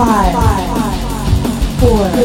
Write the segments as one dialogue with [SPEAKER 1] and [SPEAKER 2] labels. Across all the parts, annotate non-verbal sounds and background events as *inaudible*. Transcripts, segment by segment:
[SPEAKER 1] Five, four, three.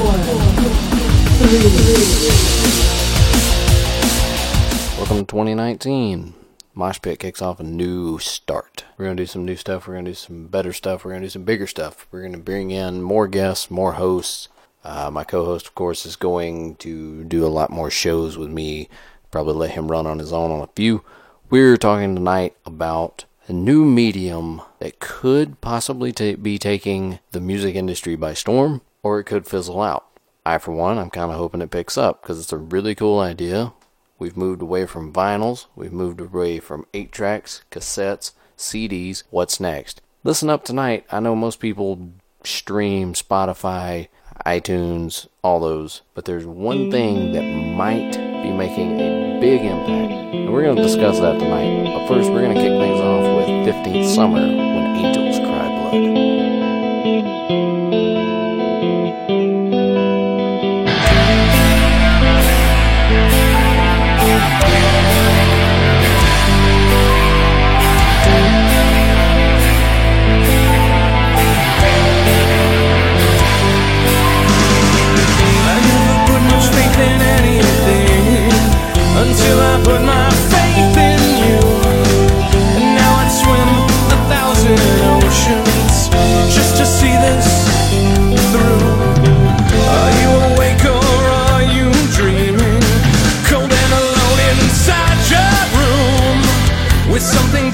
[SPEAKER 2] Welcome to 2019. Mosh Pit kicks off a new start. We're going to do some new stuff. We're going to do some better stuff. We're going to do some bigger stuff. We're going to bring in more guests, more hosts. Uh, my co host, of course, is going to do a lot more shows with me. Probably let him run on his own on a few. We're talking tonight about a new medium that could possibly ta- be taking the music industry by storm, or it could fizzle out. I, for one, I'm kind of hoping it picks up because it's a really cool idea. We've moved away from vinyls, we've moved away from 8 tracks, cassettes, CDs. What's next? Listen up tonight. I know most people stream Spotify, iTunes, all those, but there's one thing that might be making a big impact. And we're going to discuss that tonight. But first, we're going to kick things off 15th Summer when Angels Cry Blood.
[SPEAKER 3] Put my something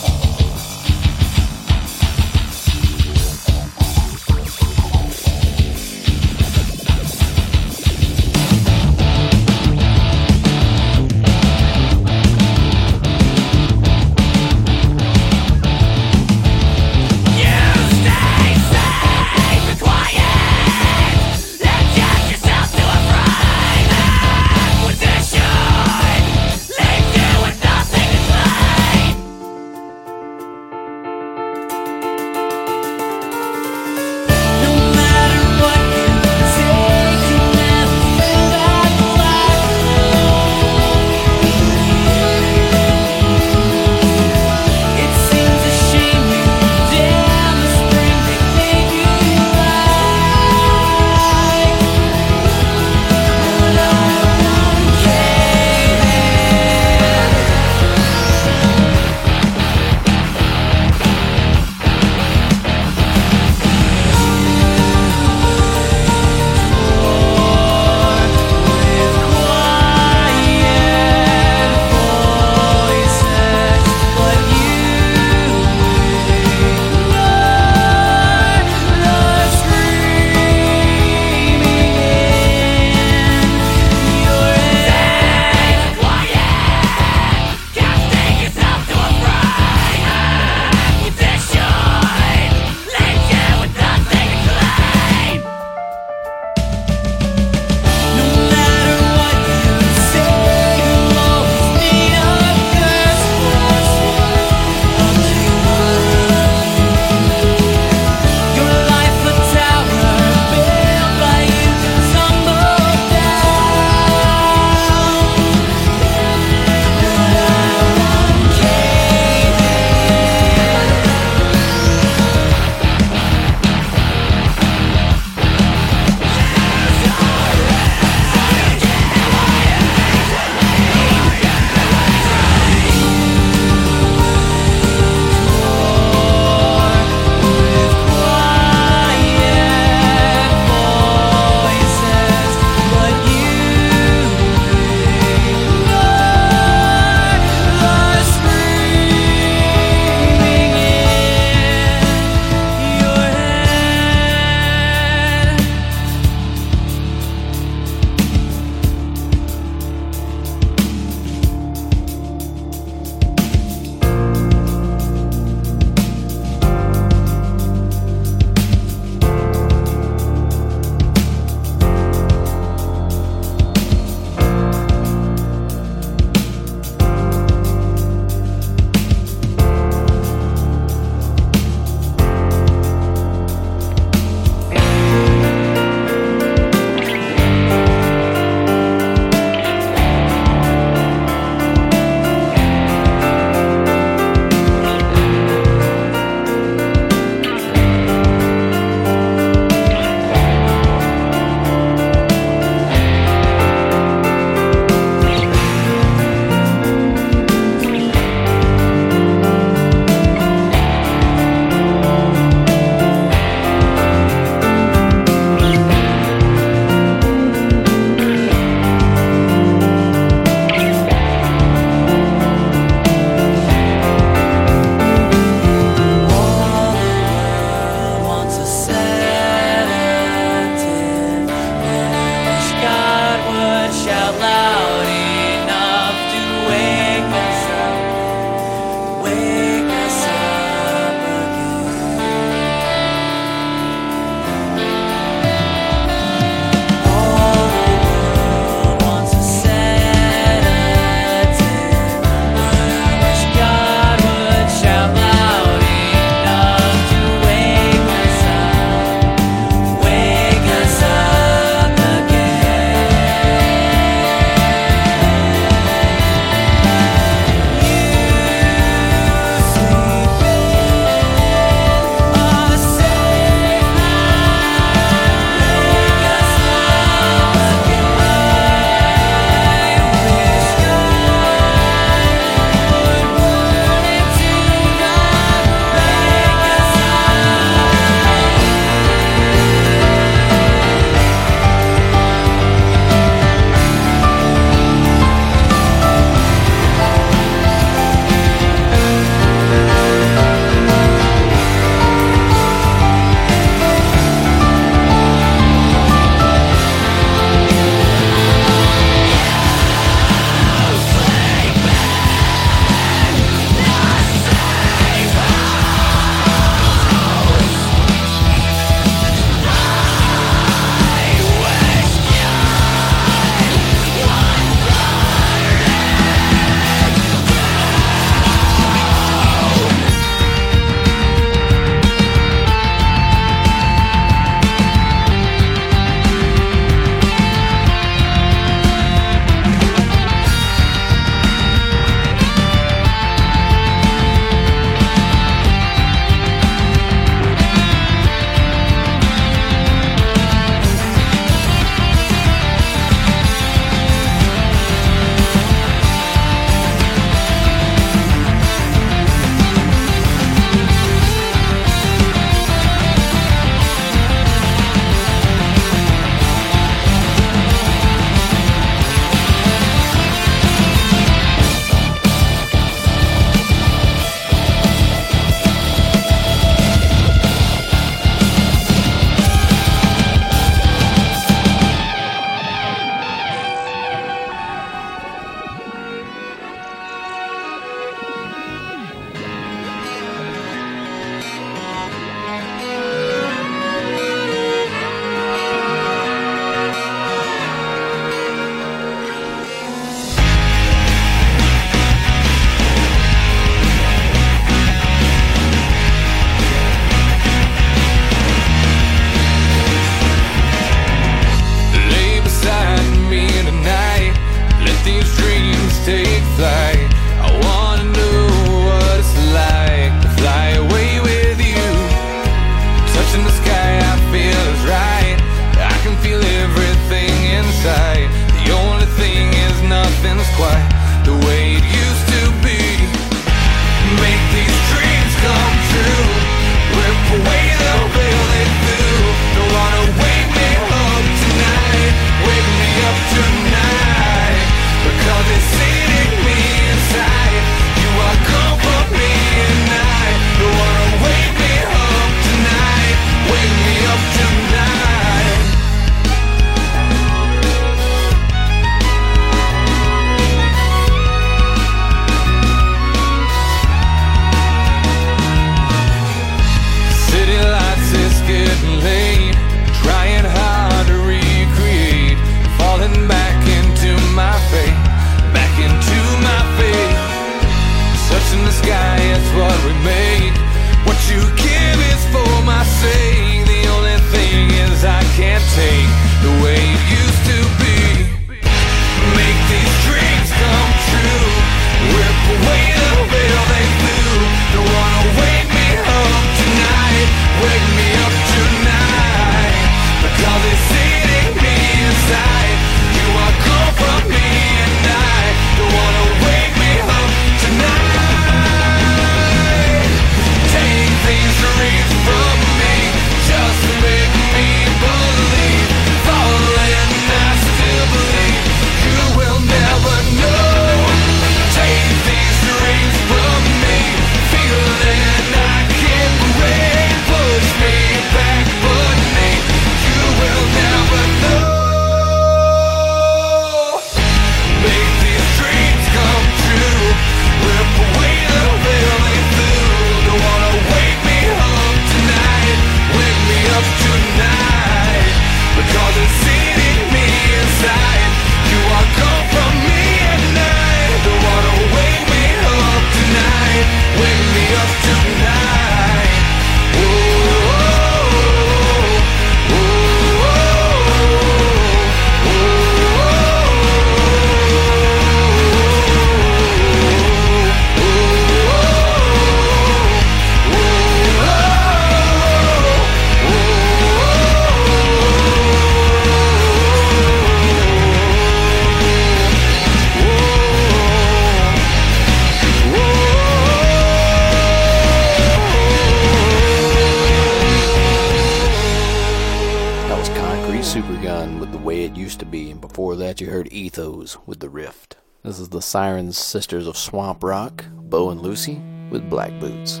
[SPEAKER 4] Siren's Sisters of Swamp Rock, Bo and Lucy, with Black Boots.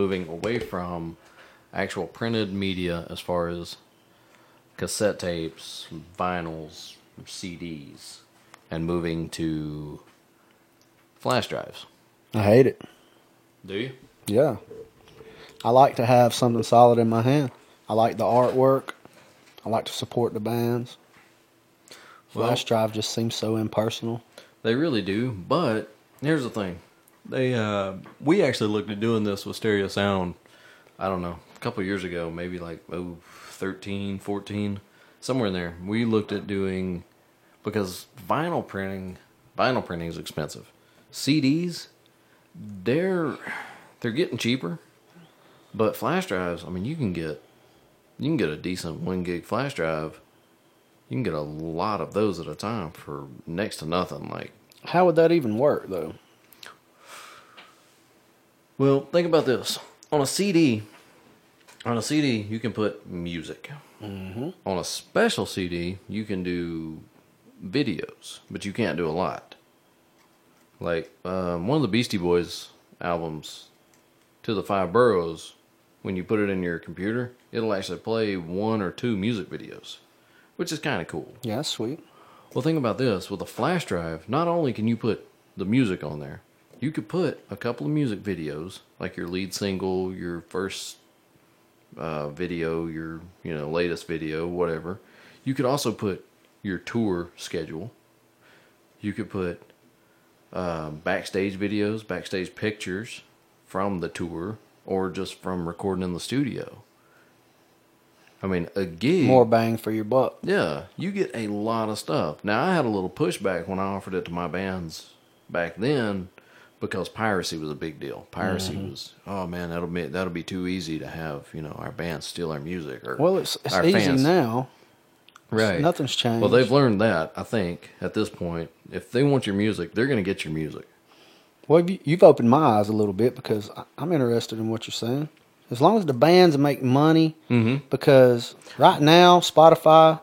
[SPEAKER 2] Moving away from actual printed media as far as cassette tapes, vinyls, CDs, and moving to flash drives.
[SPEAKER 5] I hate it.
[SPEAKER 2] Do you?
[SPEAKER 5] Yeah. I like to have something solid in my hand. I like the artwork. I like to support the bands. Flash
[SPEAKER 2] Well-
[SPEAKER 5] drive just seems so impersonal.
[SPEAKER 2] They really do, but here's the thing. They uh we actually looked at doing this with Stereo Sound, I don't know, a couple years ago, maybe like oh 13, 14, somewhere in there. We looked at doing because vinyl printing vinyl printing is expensive. CDs they're they're getting cheaper. But flash drives, I mean you can get you can get a decent 1 gig flash drive. You can get a lot of those at a time for next to nothing like
[SPEAKER 5] How would that even work, though?
[SPEAKER 2] Well, think about this. On a CD, on a CD, you can put music. Mm-hmm. On a special CD, you can do videos, but you can't do a lot. Like um, one of the Beastie Boys albums, "To the Five Boroughs," when you put it in your computer, it'll actually play one or two music videos, which is kind of cool.
[SPEAKER 5] Yeah, sweet.
[SPEAKER 2] Well, think about this with a flash drive, not only can you put the music on there, you could put a couple of music videos, like your lead single, your first uh, video, your you know latest video, whatever. You could also put your tour schedule. You could put um, backstage videos, backstage pictures from the tour, or just from recording in the studio. I mean, a gig.
[SPEAKER 5] More bang for your buck.
[SPEAKER 2] Yeah, you get a lot of stuff. Now, I had a little pushback when I offered it to my bands back then because piracy was a big deal. Piracy
[SPEAKER 5] Mm-hmm.
[SPEAKER 2] was, oh man, that'll be that'll be too easy to have you know our bands steal our music or
[SPEAKER 5] Well, it's, it's easy
[SPEAKER 2] fans.
[SPEAKER 5] now.
[SPEAKER 2] right?
[SPEAKER 5] Nothing's changed.
[SPEAKER 2] Well, they've learned that I think at this point, if they want your music, they're going to get your music.
[SPEAKER 5] Well, you- you've opened my eyes a little bit because I'm interested in what you're saying. As long as the bands make money,
[SPEAKER 2] Mm-hmm.
[SPEAKER 5] because right now Spotify,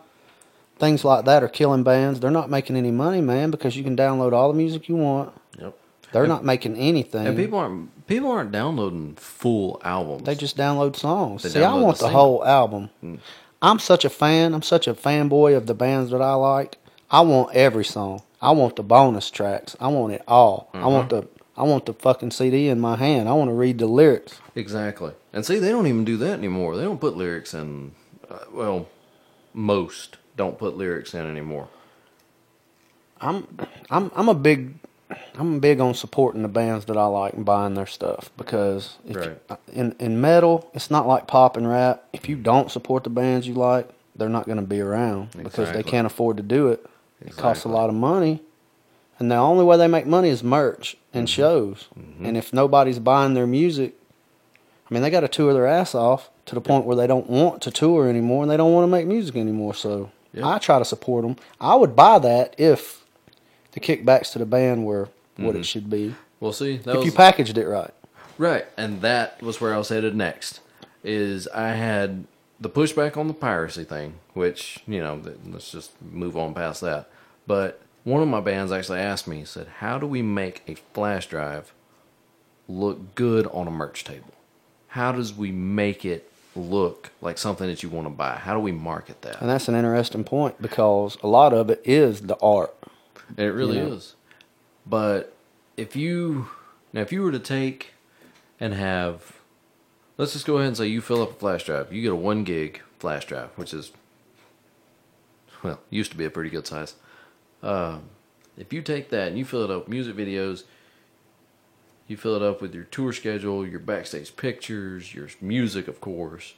[SPEAKER 5] things like that are killing bands. They're not making any money, man, because you can download all the music you want. They're
[SPEAKER 2] And-
[SPEAKER 5] not making anything.
[SPEAKER 2] And people aren't people aren't downloading full albums.
[SPEAKER 5] They just download songs.
[SPEAKER 2] They
[SPEAKER 5] See, I want
[SPEAKER 2] the
[SPEAKER 5] the, whole album. I'm such a fan. I'm such a fanboy of the bands that I like. I want every song. I want the bonus tracks. I want it all. I want the I want the fucking CD in my hand. I want to read the lyrics.
[SPEAKER 2] Exactly. And see, they don't even do that anymore. They don't put lyrics in. Uh, well, most don't put lyrics in anymore.
[SPEAKER 5] I'm I'm I'm a big I'm big on supporting the bands that I like and buying their stuff because if
[SPEAKER 2] Right.
[SPEAKER 5] in in metal it's not like pop and rap. If you don't support the bands you like, they're not going to be around because they can't afford to do it. It costs a lot of money, and the only way they make money is merch and
[SPEAKER 2] Mm-hmm.
[SPEAKER 5] shows. And if nobody's buying their music, I mean they got to tour their ass off to the point where they don't want to tour anymore and they don't want to make music anymore. So
[SPEAKER 2] Yeah.
[SPEAKER 5] I try to support them. I would buy that if the kickbacks to the band were what it mm-hmm. should be.
[SPEAKER 2] We'll see, that
[SPEAKER 5] if
[SPEAKER 2] was
[SPEAKER 5] you packaged it right.
[SPEAKER 2] right, and that was where I was headed next. Is I had the pushback on the piracy thing, which you know, let's just move on past that. But one of my bands actually asked me, said, "How do we make a flash drive look good on a merch table? How does we make it look like something that you want to buy? How do we market that?"
[SPEAKER 5] And that's an interesting point because a lot of it is the art.
[SPEAKER 2] It really
[SPEAKER 5] know?
[SPEAKER 2] is. But if you now if you were to take and have let's just go ahead and say you fill up a flash drive. You get a one gig flash drive, which is well, used to be a pretty good size. Um, if you take that and you fill it up with music videos, you fill it up with your tour schedule, your backstage pictures, your music, of course,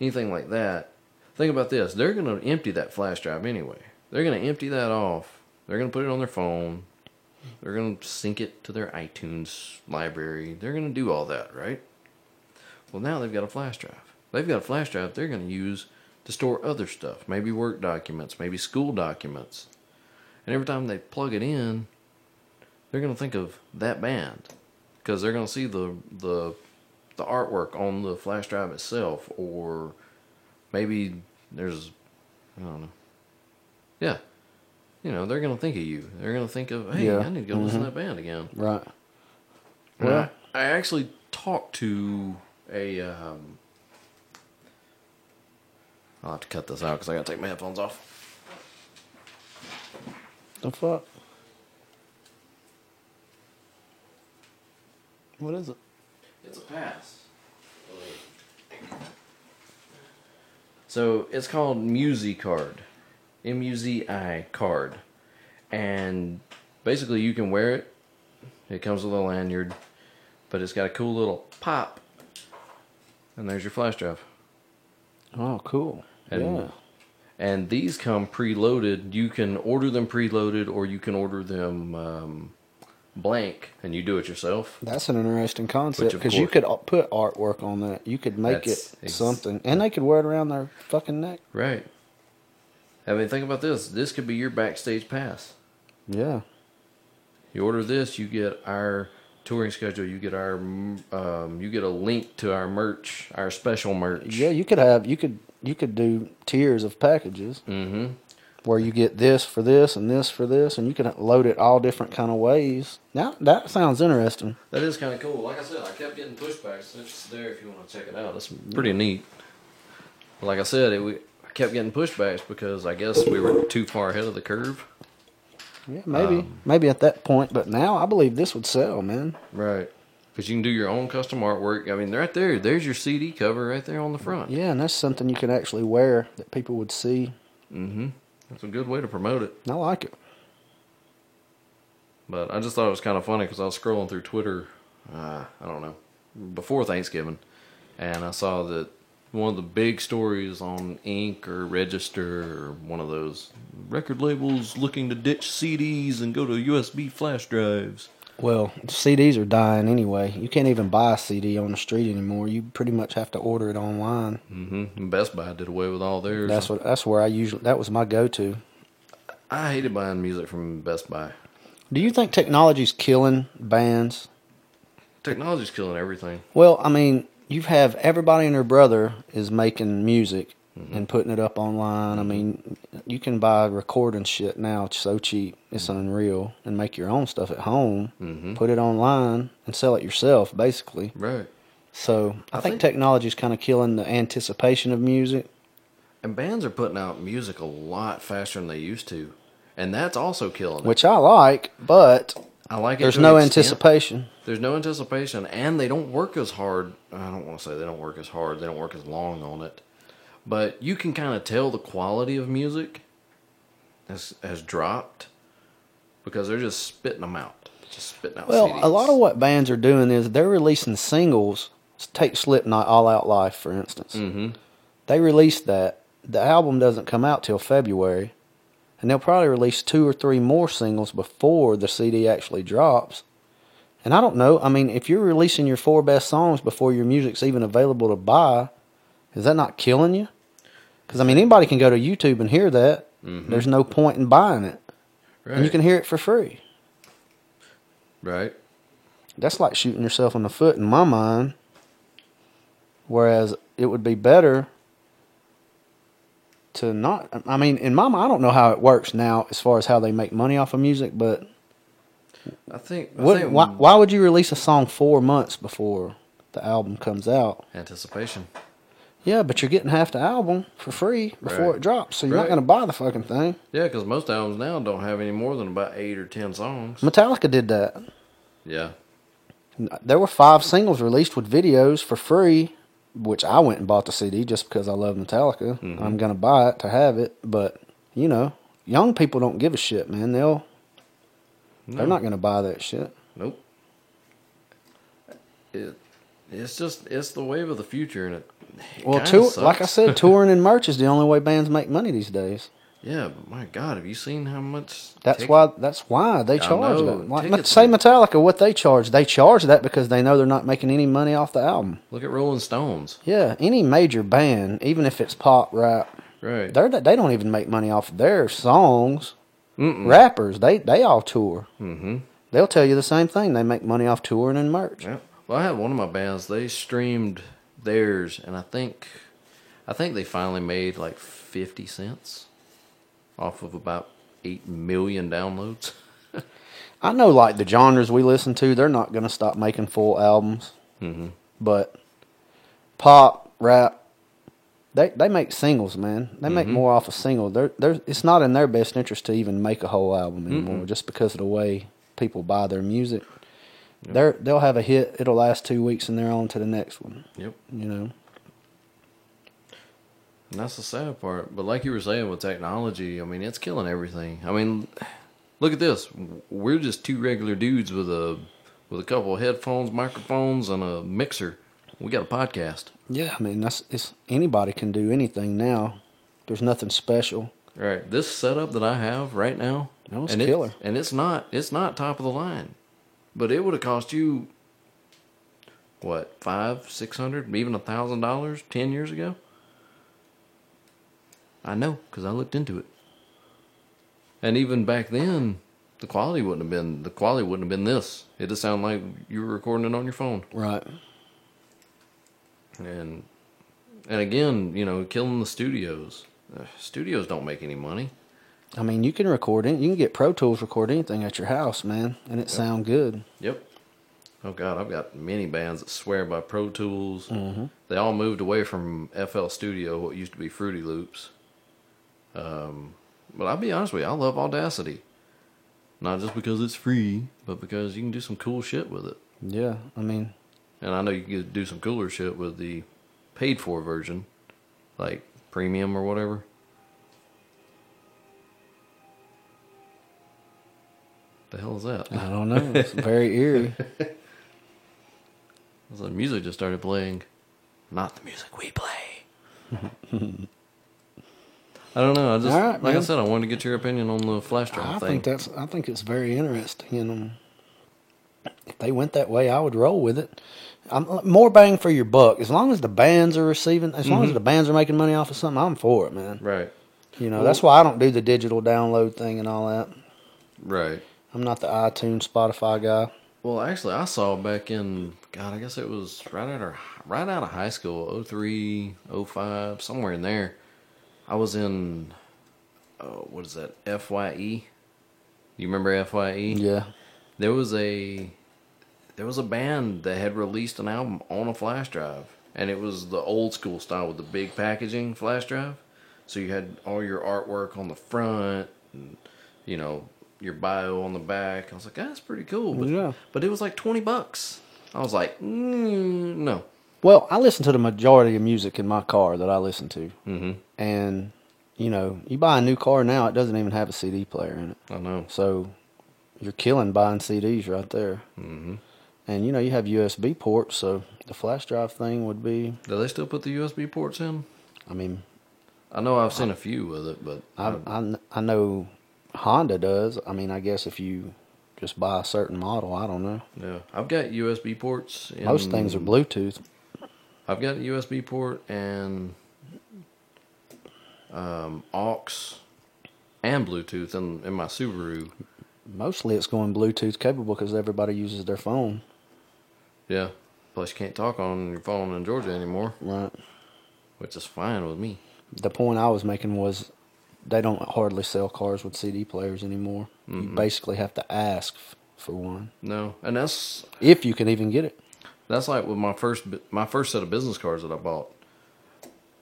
[SPEAKER 2] anything like that. Think about this: they're going to empty that flash drive anyway. They're going to empty that off. They're going to put it on their phone. They're going to sync it to their iTunes library. They're going to do all that, right? Well, now they've got a flash drive. They've got a flash drive they're going to use to store other stuff, maybe work documents, maybe school documents. And every time they plug it in, they're going to think of that band because they're going to see the the the artwork on the flash drive itself, or maybe there's I don't know. Yeah, you know they're going to think of you. They're going to think of hey,
[SPEAKER 5] Yeah.
[SPEAKER 2] I need to go listen to that band again.
[SPEAKER 5] Right.
[SPEAKER 2] Well,
[SPEAKER 5] Well-
[SPEAKER 2] I actually talked to a. Um, I'll have to cut this out because I got to take my headphones off.
[SPEAKER 5] The fuck? What is it?
[SPEAKER 2] It's a pass. So it's called Muzi card, M U Z I card, and basically you can wear it. It comes with a lanyard, but it's got a cool little pop, and there's your flash drive.
[SPEAKER 5] Oh, cool.
[SPEAKER 2] And
[SPEAKER 5] yeah.
[SPEAKER 2] and these come preloaded. You can order them preloaded, or you can order them um, blank, and you do it yourself.
[SPEAKER 5] That's an interesting concept because you could uh, put artwork on that. You could make it
[SPEAKER 2] ex-
[SPEAKER 5] something, and they could wear it around their fucking neck.
[SPEAKER 2] Right. I mean, think about this. This could be your backstage pass.
[SPEAKER 5] Yeah.
[SPEAKER 2] You order this, you get our touring schedule. You get our, um, you get a link to our merch, our special merch.
[SPEAKER 5] Yeah, you could have you could you could do tiers of packages
[SPEAKER 2] Mm-hmm.
[SPEAKER 5] where you get this for this and this for this, and you can load it all different kind of ways. Now that sounds interesting.
[SPEAKER 2] That is kind of cool. Like I said, I kept getting pushbacks. It's there if you want to check it out. It's pretty neat. Like I said, it, kept getting pushbacks because I guess we were too far ahead of the curve.
[SPEAKER 5] Yeah, maybe
[SPEAKER 2] Um,
[SPEAKER 5] maybe at that point, but now I believe this would sell, man.
[SPEAKER 2] Right. Because you can do your own custom artwork. I mean, right there, there's your CD cover right there on the front.
[SPEAKER 5] Yeah, and that's something you can actually wear that people would see.
[SPEAKER 2] Mm-hmm. That's a good way to promote it.
[SPEAKER 5] I like it.
[SPEAKER 2] But I just thought it was kind of funny because I was scrolling through Twitter, uh, I don't know, before Thanksgiving, and I saw that one of the big stories on Inc. or Register or one of those record labels looking to ditch CDs and go to USB flash drives.
[SPEAKER 5] Well, CDs are dying anyway. You can't even buy a CD on the street anymore. You pretty much have to order it online.
[SPEAKER 2] Mm-hmm. Best Buy did away with all theirs.
[SPEAKER 5] That's what. That's where I usually. That was my go-to.
[SPEAKER 2] I hated buying music from Best Buy.
[SPEAKER 5] Do you think technology's killing bands?
[SPEAKER 2] Technology's killing everything.
[SPEAKER 5] Well, I mean, you have everybody and their brother is making music mm-hmm. and putting it up online. I mm-hmm. mean, you can buy recording shit now. It's so cheap. It's mm-hmm. unreal. And make your own stuff at home.
[SPEAKER 2] Mhm.
[SPEAKER 5] Put it online and sell it yourself, basically.
[SPEAKER 2] Right.
[SPEAKER 5] So I,
[SPEAKER 2] I
[SPEAKER 5] think,
[SPEAKER 2] think-
[SPEAKER 5] is kind of killing the anticipation of music.
[SPEAKER 2] And bands are putting out music a lot faster than they used to. And that's also killing it.
[SPEAKER 5] which I like, but
[SPEAKER 2] I like it.
[SPEAKER 5] there's no
[SPEAKER 2] extent.
[SPEAKER 5] anticipation.
[SPEAKER 2] There's no anticipation, and they don't work as hard. I don't want to say they don't work as hard. They don't work as long on it, but you can kind of tell the quality of music has has dropped because they're just spitting them out, just spitting out.
[SPEAKER 5] Well,
[SPEAKER 2] CDs.
[SPEAKER 5] a lot of what bands are doing is they're releasing singles. Take Slipknot All Out Life, for instance.
[SPEAKER 2] Mm-hmm.
[SPEAKER 5] They released that. The album doesn't come out till February. And they'll probably release two or three more singles before the CD actually drops. And I don't know. I mean, if you're releasing your four best songs before your music's even available to buy, is that not killing you? Because, I mean, anybody can go to YouTube and hear that. Mm-hmm. There's no point in buying it.
[SPEAKER 2] Right.
[SPEAKER 5] And you can hear it for free.
[SPEAKER 2] right.
[SPEAKER 5] That's like shooting yourself in the foot in my mind. Whereas it would be better to not. I mean, in my mind, I don't know how it works now as far as how they make money off of music, but
[SPEAKER 2] I think. I
[SPEAKER 5] what,
[SPEAKER 2] think
[SPEAKER 5] why, why would you release a song four months before the album comes out?
[SPEAKER 2] anticipation.
[SPEAKER 5] Yeah, but you're getting half the album for free before
[SPEAKER 2] Right.
[SPEAKER 5] it drops, so you're not going to buy the fucking thing.
[SPEAKER 2] Yeah, because most albums now don't have any more than about eight or ten songs.
[SPEAKER 5] Metallica did that.
[SPEAKER 2] Yeah.
[SPEAKER 5] There were five singles released with videos for free, which I went and bought the CD just because I love Metallica.
[SPEAKER 2] Mm-hmm.
[SPEAKER 5] I'm gonna buy it to have it, but you know, young people don't give a shit, man. They'll they're not gonna buy that shit.
[SPEAKER 2] Nope. It, it's just it's the wave of the future, and it. it
[SPEAKER 5] Well, tour,
[SPEAKER 2] sucks.
[SPEAKER 5] like I said, *laughs* touring and merch is the only way bands make money these days.
[SPEAKER 2] yeah, but my God, have you seen how much?
[SPEAKER 5] That's
[SPEAKER 2] ticket-
[SPEAKER 5] why. That's why they charge
[SPEAKER 2] know,
[SPEAKER 5] that. Like, say Metallica, what they charge? They charge that because they know they're not making any money off the album.
[SPEAKER 2] Look at Rolling Stones,
[SPEAKER 5] Yeah, any major band, even if it's pop, rap,
[SPEAKER 2] right?
[SPEAKER 5] they're they don't even make money off their songs.
[SPEAKER 2] Mm-mm.
[SPEAKER 5] Rappers, they they all tour.
[SPEAKER 2] Mm-hmm.
[SPEAKER 5] They'll tell you the same thing. They make money off touring and merch.
[SPEAKER 2] Yeah. Well, I had one of my bands. They streamed theirs, and I think, I think they finally made like fifty cents off of about eight million downloads. *laughs*
[SPEAKER 5] I know, like the genres we listen to, they're not going to stop making full albums.
[SPEAKER 2] Mm-hmm.
[SPEAKER 5] But pop, rap, they they make singles, man. They make
[SPEAKER 2] Mm-hmm.
[SPEAKER 5] more off a single. They're, they're, it's not in their best interest to even make a whole album anymore, just because of the way people buy their music. They're they'll have a hit. It'll last two weeks, and they're on to the next one.
[SPEAKER 2] Yep.
[SPEAKER 5] You know.
[SPEAKER 2] And that's the sad part. But like you were saying with technology, I mean, it's killing everything. I mean, look at this. We're just two regular dudes with a with a couple of headphones, microphones, and a mixer. We got a podcast.
[SPEAKER 5] Yeah, I mean that's it's anybody can do anything now. There's nothing special.
[SPEAKER 2] Right. This setup that I have right now,
[SPEAKER 5] No, it's
[SPEAKER 2] and
[SPEAKER 5] killer.
[SPEAKER 2] and it's not it's not top of the line, but it would have cost you what five, six hundred, even a thousand dollars ten years ago. I know because I looked into it, and even back then, the quality wouldn't have been the quality wouldn't have been this. It just sounded like you were recording it on your phone,
[SPEAKER 5] Right.
[SPEAKER 2] And and again, you know, killing the studios. Uh, studios don't make any money.
[SPEAKER 5] I mean, you can record it. You can get Pro Tools record anything at your house, man, and it sound good.
[SPEAKER 2] Yep. Oh God, I've got many bands that swear by Pro Tools. They all moved away from FL Studio, what used to be Fruity Loops. Um, but I'll be honest with you, I love Audacity. Not just because it's free, but because you can do some cool shit with it.
[SPEAKER 5] Yeah, I mean,
[SPEAKER 2] And I know you can do some cooler shit with the paid for version, like premium or whatever. The hell is that?
[SPEAKER 5] I don't know. It's very eerie. *laughs*
[SPEAKER 2] So the music just started playing. Not the music we play. *laughs* I don't know. I just
[SPEAKER 5] right,
[SPEAKER 2] like I said, I wanted to get your opinion on the flash drive
[SPEAKER 5] I
[SPEAKER 2] thing.
[SPEAKER 5] think that's. I think it's very interesting. And um, if they went that way, I would roll with it. I'm more bang for your buck. As long as the bands are receiving, as
[SPEAKER 2] Mm-hmm.
[SPEAKER 5] long as the bands are making money off of something, I'm for it, man.
[SPEAKER 2] right,
[SPEAKER 5] You know, that's why I don't do the digital download thing and all that.
[SPEAKER 2] right.
[SPEAKER 5] I'm not the iTunes, Spotify guy.
[SPEAKER 2] Well, actually, I saw back in God, I guess it was right out of right out of high school, 03, 05, somewhere in there. I was in, oh, what is that? Fye. You remember Fye?
[SPEAKER 5] Yeah.
[SPEAKER 2] there was a there was a band that had released an album on a flash drive and it was the old school style with the big packaging flash drive so you had all your artwork on the front and you know your bio on the back i was like that's pretty cool but,
[SPEAKER 5] Yeah.
[SPEAKER 2] but it was like 20 bucks i was like mm, no
[SPEAKER 5] Well, I listen to the majority of music in my car that I listen to.
[SPEAKER 2] mm-hmm
[SPEAKER 5] And, you know, you buy a new car now, it doesn't even have a CD player in it.
[SPEAKER 2] i know
[SPEAKER 5] So you're killing buying CDs right there.
[SPEAKER 2] mm-hmm
[SPEAKER 5] And, you know, you have USB ports, so the flash drive thing would be,
[SPEAKER 2] do they still put the usb ports in
[SPEAKER 5] I mean,
[SPEAKER 2] i know i've seen a few with it but
[SPEAKER 5] I, I, I know Honda does. I mean, I guess if you just buy a certain model, I don't know.
[SPEAKER 2] yeah i've got usb ports in,
[SPEAKER 5] Most things are Bluetooth.
[SPEAKER 2] I've got a USB port and um, aux and Bluetooth in, in my Subaru.
[SPEAKER 5] Mostly it's going Bluetooth capable because everybody uses their phone.
[SPEAKER 2] Yeah. Plus, you can't talk on your phone in Georgia anymore,
[SPEAKER 5] Right.
[SPEAKER 2] which is fine with me.
[SPEAKER 5] The point I was making was they don't hardly sell cars with CD players anymore. You mm-hmm. basically have to ask f- for one
[SPEAKER 2] No, and that's
[SPEAKER 5] if you can even get it.
[SPEAKER 2] that's like with my first bu- my first set of business cards that I bought.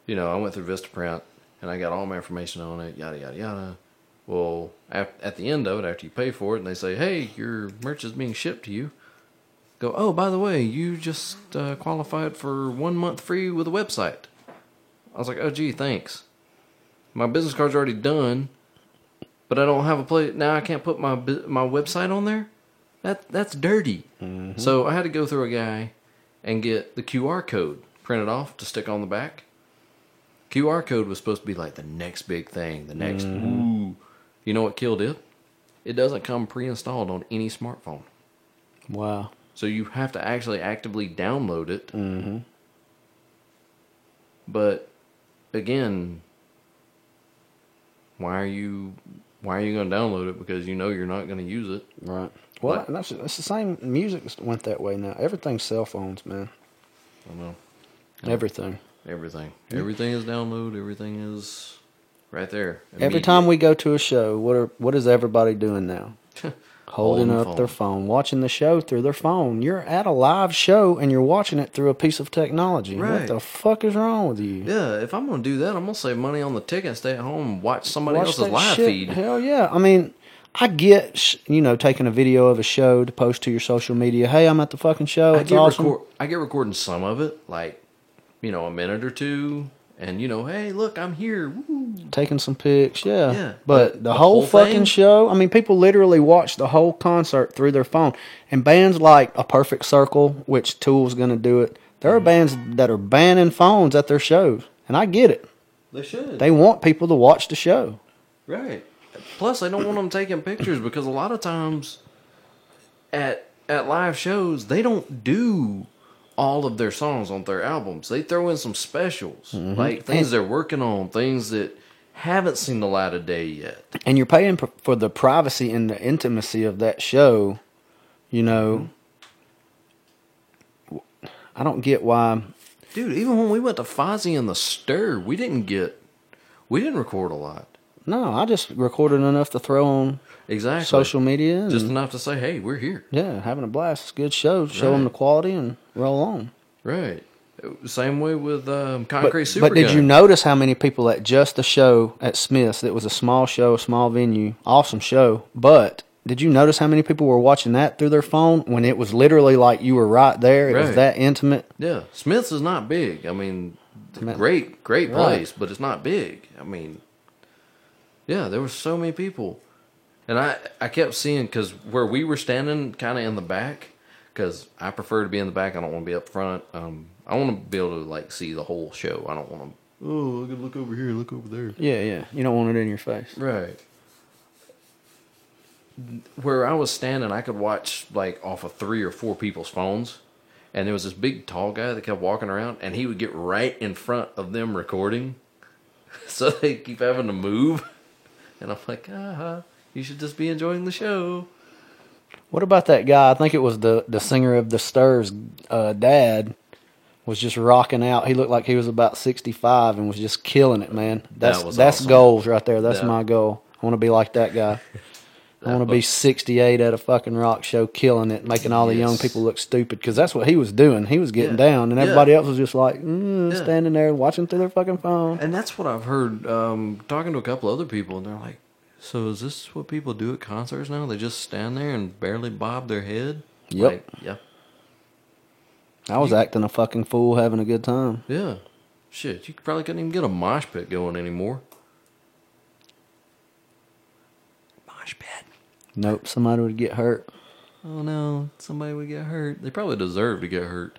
[SPEAKER 2] You know, I went through Vistaprint and I got all my information on it, yada yada yada. Well, at, at the end of it, after you pay for it, and they say, "Hey, your merch is being shipped to you," go, "Oh, by the way, you just uh, qualified for one month free with a website." I was like, "Oh, gee, thanks." My business card's already done, but I don't have a place now. I can't put my my website on there. That that's dirty. So I had to go through a guy and get the QR code printed off to stick on the back. QR code was supposed to be like the next big thing, the next ooh. You know what killed it? It doesn't come pre-installed on any smartphone.
[SPEAKER 5] Wow.
[SPEAKER 2] So you have to actually actively download it. Mm-hmm. But again, why are you why are you going to download it? Because you know you're not going to use it.
[SPEAKER 5] Right. Well,
[SPEAKER 2] Like-
[SPEAKER 5] that's, that's the same. Music went that way now. Everything's cell phones, man.
[SPEAKER 2] I know
[SPEAKER 5] Everything.
[SPEAKER 2] everything. Everything is download. Everything is right there.
[SPEAKER 5] Every time we go to a show, what are what is everybody doing now? *laughs* holding
[SPEAKER 2] Holding
[SPEAKER 5] up
[SPEAKER 2] the
[SPEAKER 5] their phone, watching the show through their phone. You're at a live show and you're watching it through a piece of technology. What the fuck is wrong with you?
[SPEAKER 2] Yeah, if I'm gonna do that, I'm gonna save money on the ticket and stay at home and watch somebody
[SPEAKER 5] Watch
[SPEAKER 2] else's live
[SPEAKER 5] shit.
[SPEAKER 2] feed.
[SPEAKER 5] Hell yeah. I mean, I get, you know, taking a video of a show to post to your social media. Hey, I'm at the fucking show.
[SPEAKER 2] I
[SPEAKER 5] It's
[SPEAKER 2] get
[SPEAKER 5] awesome.
[SPEAKER 2] record, I get recording some of it, like you know, a minute or two, and you know, hey, look, I'm here. Woo.
[SPEAKER 5] taking some pics, yeah.
[SPEAKER 2] Yeah,
[SPEAKER 5] But the,
[SPEAKER 2] the
[SPEAKER 5] whole,
[SPEAKER 2] whole
[SPEAKER 5] fucking show, I mean, people literally watch the whole concert through their phone. And bands like A Perfect Circle, which Tool's going to do it, there
[SPEAKER 2] Mm-hmm.
[SPEAKER 5] are bands that are banning phones at their shows. And I get it.
[SPEAKER 2] They should.
[SPEAKER 5] They want people to watch the show.
[SPEAKER 2] Right. Plus, they don't want them taking pictures because a lot of times at at live shows they don't do all of their songs on their albums. They throw in some specials, mm-hmm. like things
[SPEAKER 5] And-
[SPEAKER 2] they're working on, things that haven't seen the light of day yet.
[SPEAKER 5] And you're paying for the privacy and the intimacy of that show. You know, mm-hmm. I don't get why.
[SPEAKER 2] Dude, even when we went to Fozzy and the Stir, we didn't get we didn't record a lot.
[SPEAKER 5] No, I just recorded enough to throw on
[SPEAKER 2] Exactly.
[SPEAKER 5] social media.
[SPEAKER 2] Just enough to say, "Hey, we're here."
[SPEAKER 5] yeah, having a blast. It's a good show. Show them the quality and roll on.
[SPEAKER 2] Right. Same way with um,
[SPEAKER 5] But,
[SPEAKER 2] Concrete Super.
[SPEAKER 5] but did you notice how many people at just the show at Smith's? It was a small show, a small venue, awesome show. But did you notice how many people were watching that through their phone when it was literally like you were right there? It was that intimate.
[SPEAKER 2] Yeah, Smith's is not big. I mean, great, great
[SPEAKER 5] Right.
[SPEAKER 2] place, but it's not big. I mean, yeah, there were so many people, and I I kept seeing because where we were standing, kind of in the back, because I prefer to be in the back. I don't want to be up front. Um, I want to be able to like see the whole show. I don't want to. Oh, I can look over here, look over there.
[SPEAKER 5] Yeah, yeah. You don't want it in your face.
[SPEAKER 2] Right. Where I was standing, I could watch like off of three or four people's phones, and there was this big tall guy that kept walking around, and he would get right in front of them recording, *laughs* so they keep having to move, and I'm like, ah, uh-huh, you should just be enjoying the show.
[SPEAKER 5] What about that guy? I think it was the the singer of the Stirs' uh, dad. Was just rocking out. He looked like he was about sixty five and was just killing it, man. That's
[SPEAKER 2] was
[SPEAKER 5] that's
[SPEAKER 2] awesome.
[SPEAKER 5] goals right there. That's
[SPEAKER 2] Yeah.
[SPEAKER 5] my goal. I want to be like that guy. *laughs* I want to be 68 at a fucking rock show, killing it, making all the young people look stupid. Because that's what he was doing. He was getting
[SPEAKER 2] Yeah.
[SPEAKER 5] down, and
[SPEAKER 2] Yeah.
[SPEAKER 5] everybody else was just like mm,
[SPEAKER 2] Yeah.
[SPEAKER 5] standing there watching through their fucking phone.
[SPEAKER 2] And that's what I've heard um, talking to a couple other people, and they're like, "So is this what people do at concerts now? They just stand there and barely bob their head?"
[SPEAKER 5] Yep.
[SPEAKER 2] Like, yeah.
[SPEAKER 5] I was acting a fucking fool, having a good time.
[SPEAKER 2] Yeah. Shit, you probably couldn't even get a mosh pit going anymore. Mosh pit.
[SPEAKER 5] Nope, somebody would get hurt.
[SPEAKER 2] Oh no, somebody would get hurt. They probably deserve to get hurt.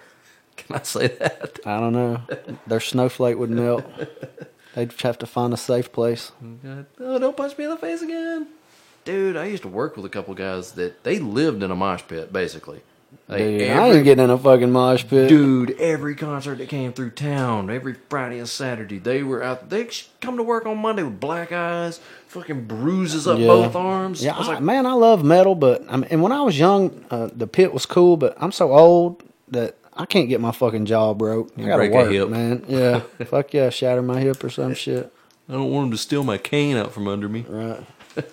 [SPEAKER 2] *laughs* Can I say that?
[SPEAKER 5] I don't know. Their snowflake would melt. *laughs* They'd have to find a safe place.
[SPEAKER 2] Oh, don't punch me in the face again. Dude, I used to work with a couple guys that they lived in a mosh pit, basically. Like,
[SPEAKER 5] Dude, I
[SPEAKER 2] every-
[SPEAKER 5] ain't getting in a fucking mosh pit.
[SPEAKER 2] Dude, every concert that came through town, every Friday and Saturday, they were out. They come to work on Monday with black eyes, fucking bruises up
[SPEAKER 5] Yeah.
[SPEAKER 2] both arms.
[SPEAKER 5] Yeah,
[SPEAKER 2] I was
[SPEAKER 5] I-
[SPEAKER 2] like,
[SPEAKER 5] man, I love metal, but I mean, and when I was young, uh, the pit was cool. But I'm so old that I can't get my fucking jaw broke. I gotta
[SPEAKER 2] break a
[SPEAKER 5] work,
[SPEAKER 2] hip.
[SPEAKER 5] man. Yeah, *laughs* fuck yeah, shatter my hip or some shit.
[SPEAKER 2] I don't want him to steal my cane out from under me.
[SPEAKER 5] Right. *laughs*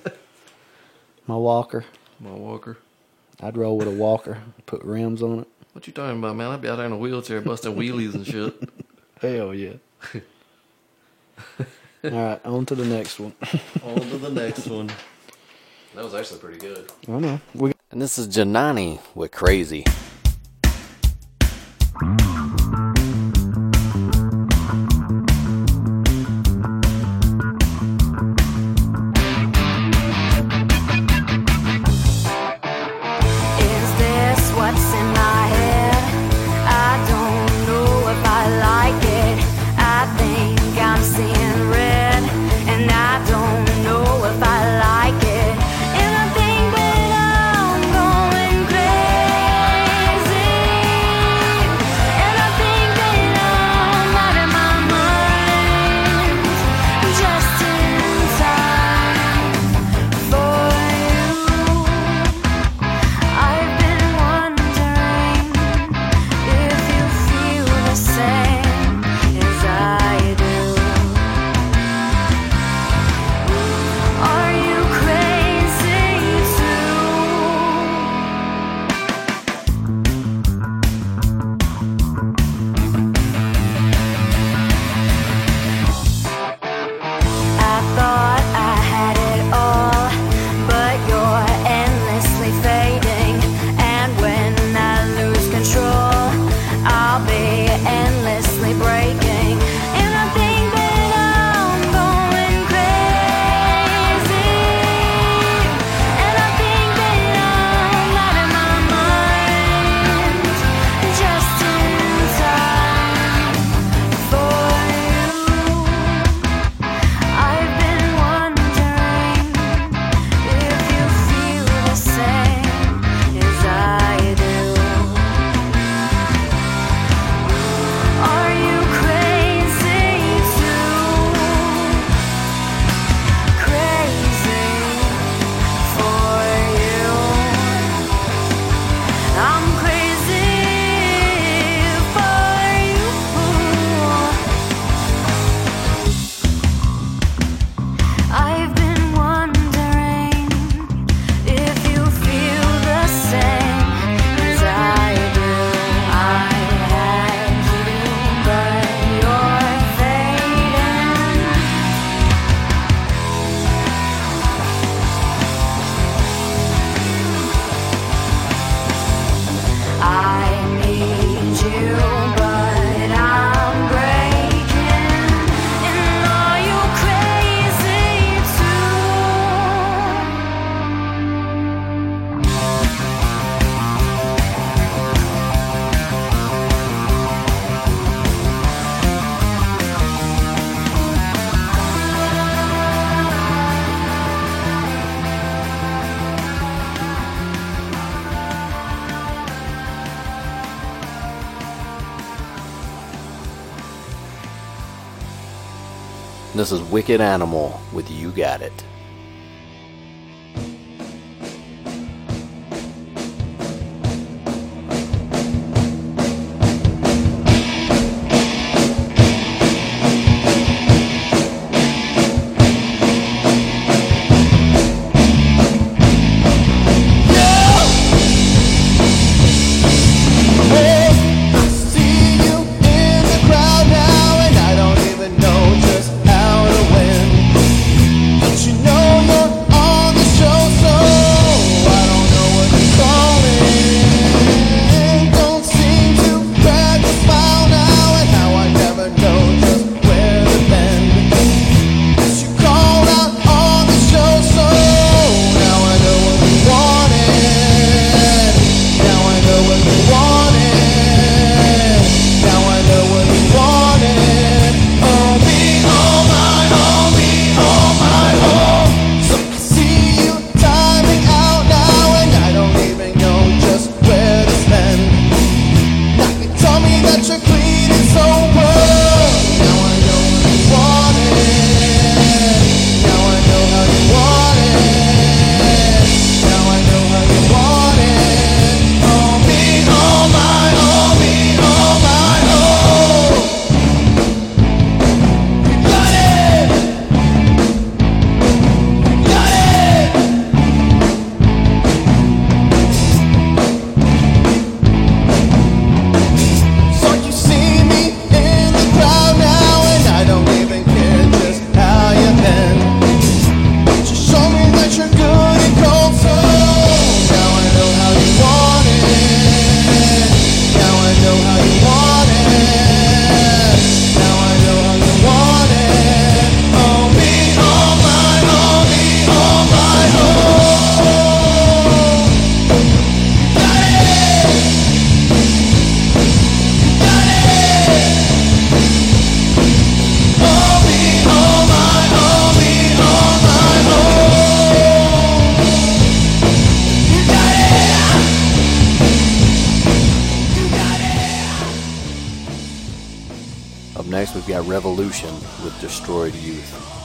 [SPEAKER 5] my walker,
[SPEAKER 2] My walker.
[SPEAKER 5] I'd roll with a walker, put rims on it.
[SPEAKER 2] What you talking about, man? I'd be out there in a wheelchair busting wheelies and shit. *laughs*
[SPEAKER 5] Hell yeah. All right, on to the next one.
[SPEAKER 2] on to the next one. That was actually pretty good.
[SPEAKER 5] I know. We
[SPEAKER 2] And this is Janani with Crazy.
[SPEAKER 4] Mm. This
[SPEAKER 6] is Wicked Animal with You Got It. destroyed youth.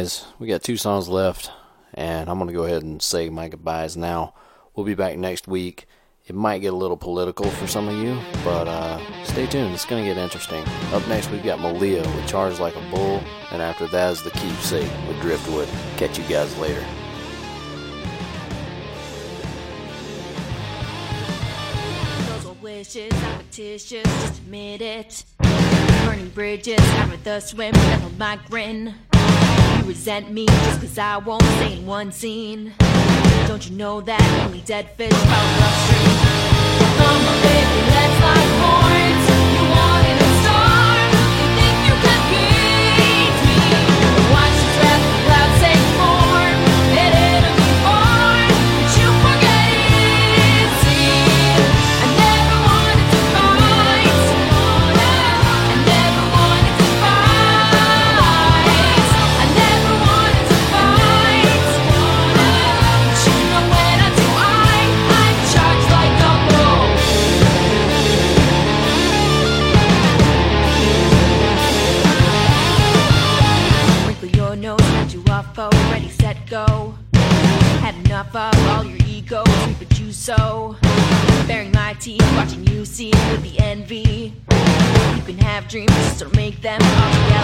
[SPEAKER 2] guys, we got two songs left, and I'm going to go ahead and say my goodbyes now. We'll be back next week. It might get a little political for some of you, but uh, stay tuned. It's going to get interesting. Up next, we've got Malia with Charge Like a Bull, and after that is The Keepsake with Driftwood. Catch you guys later.
[SPEAKER 7] wishes, just admit it. Burning bridges, I'm with the swim, never my grin you resent me just cause I won't stay in one scene? Don't you know that only dead fish bout upstream? Come on, baby, let's like porn. dreams to make them come
[SPEAKER 8] Yeah.